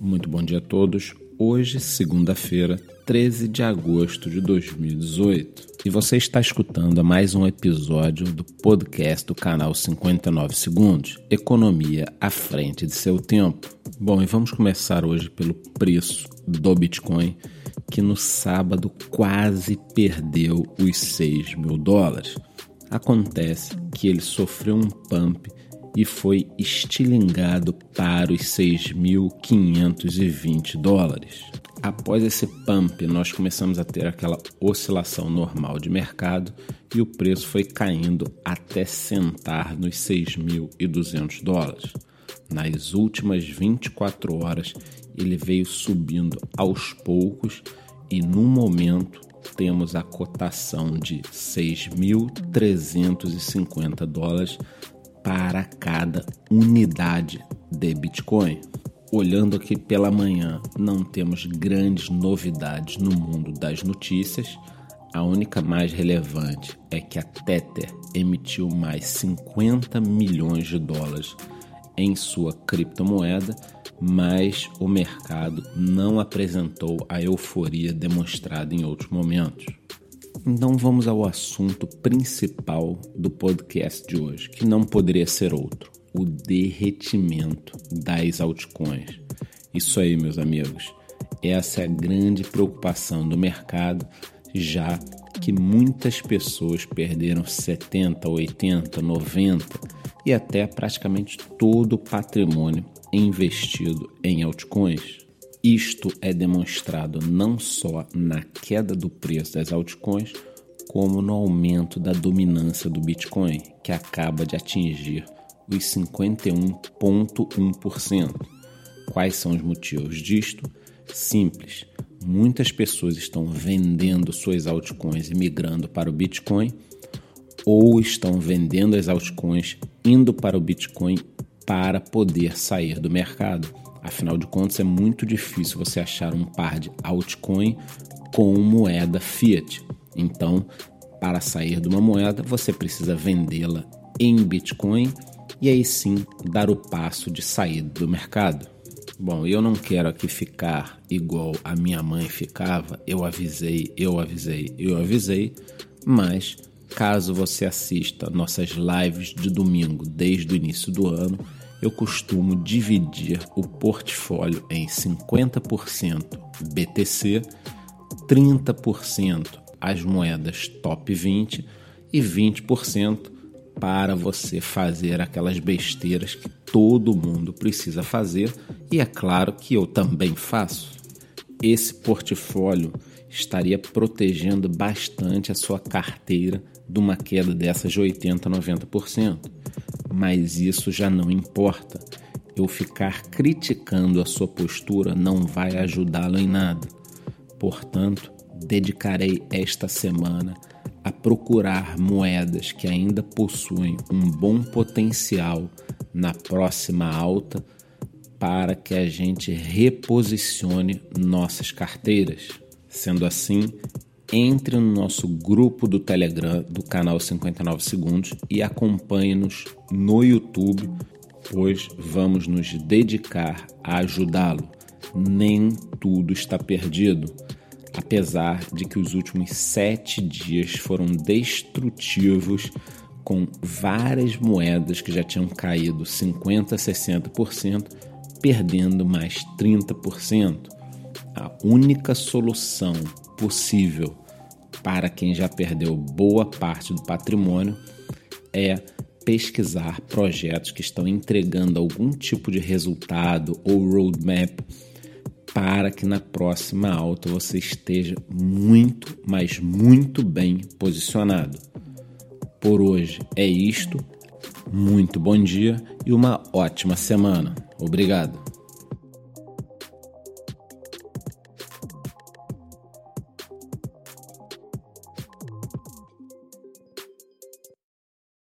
Muito bom dia a todos. Hoje, segunda-feira, 13 de agosto de 2018. E você está escutando mais um episódio do podcast do canal 59 Segundos Economia à frente de seu tempo. Bom, e vamos começar hoje pelo preço do Bitcoin, que no sábado quase perdeu os 6 mil dólares. Acontece que ele sofreu um pump e foi estilingado para os 6.520 dólares. Após esse pump, nós começamos a ter aquela oscilação normal de mercado e o preço foi caindo até sentar nos 6.200 dólares. Nas últimas 24 horas, ele veio subindo aos poucos e no momento temos a cotação de 6.350 dólares para cada unidade de Bitcoin. Olhando aqui pela manhã, não temos grandes novidades no mundo das notícias. A única mais relevante é que a Tether emitiu mais 50 milhões de dólares em sua criptomoeda, mas o mercado não apresentou a euforia demonstrada em outros momentos. Então vamos ao assunto principal do podcast de hoje, que não poderia ser outro: o derretimento das altcoins. Isso aí, meus amigos, essa é a grande preocupação do mercado, já que muitas pessoas perderam 70, 80, 90 e até praticamente todo o patrimônio investido em altcoins. Isto é demonstrado não só na queda do preço das altcoins, como no aumento da dominância do Bitcoin, que acaba de atingir os 51,1%. Quais são os motivos disto? Simples. Muitas pessoas estão vendendo suas altcoins e migrando para o Bitcoin, ou estão vendendo as altcoins indo para o Bitcoin para poder sair do mercado. Afinal de contas, é muito difícil você achar um par de altcoin com moeda fiat. Então, para sair de uma moeda, você precisa vendê-la em Bitcoin e aí sim dar o passo de sair do mercado. Bom, eu não quero aqui ficar igual a minha mãe ficava, eu avisei, eu avisei, eu avisei, mas caso você assista nossas lives de domingo desde o início do ano, eu costumo dividir o portfólio em 50% BTC, 30% as moedas top 20 e 20% para você fazer aquelas besteiras que todo mundo precisa fazer e é claro que eu também faço. Esse portfólio estaria protegendo bastante a sua carteira de uma queda dessas de 80 90% mas isso já não importa. Eu ficar criticando a sua postura não vai ajudá-lo em nada. Portanto, dedicarei esta semana a procurar moedas que ainda possuem um bom potencial na próxima alta para que a gente reposicione nossas carteiras. Sendo assim, entre no nosso grupo do Telegram do canal 59 Segundos e acompanhe-nos no YouTube, pois vamos nos dedicar a ajudá-lo. Nem tudo está perdido, apesar de que os últimos sete dias foram destrutivos com várias moedas que já tinham caído 50%, 60%, perdendo mais 30%. A única solução possível para quem já perdeu boa parte do patrimônio é pesquisar projetos que estão entregando algum tipo de resultado ou roadmap para que na próxima alta você esteja muito, mas muito bem posicionado. Por hoje é isto. Muito bom dia e uma ótima semana. Obrigado.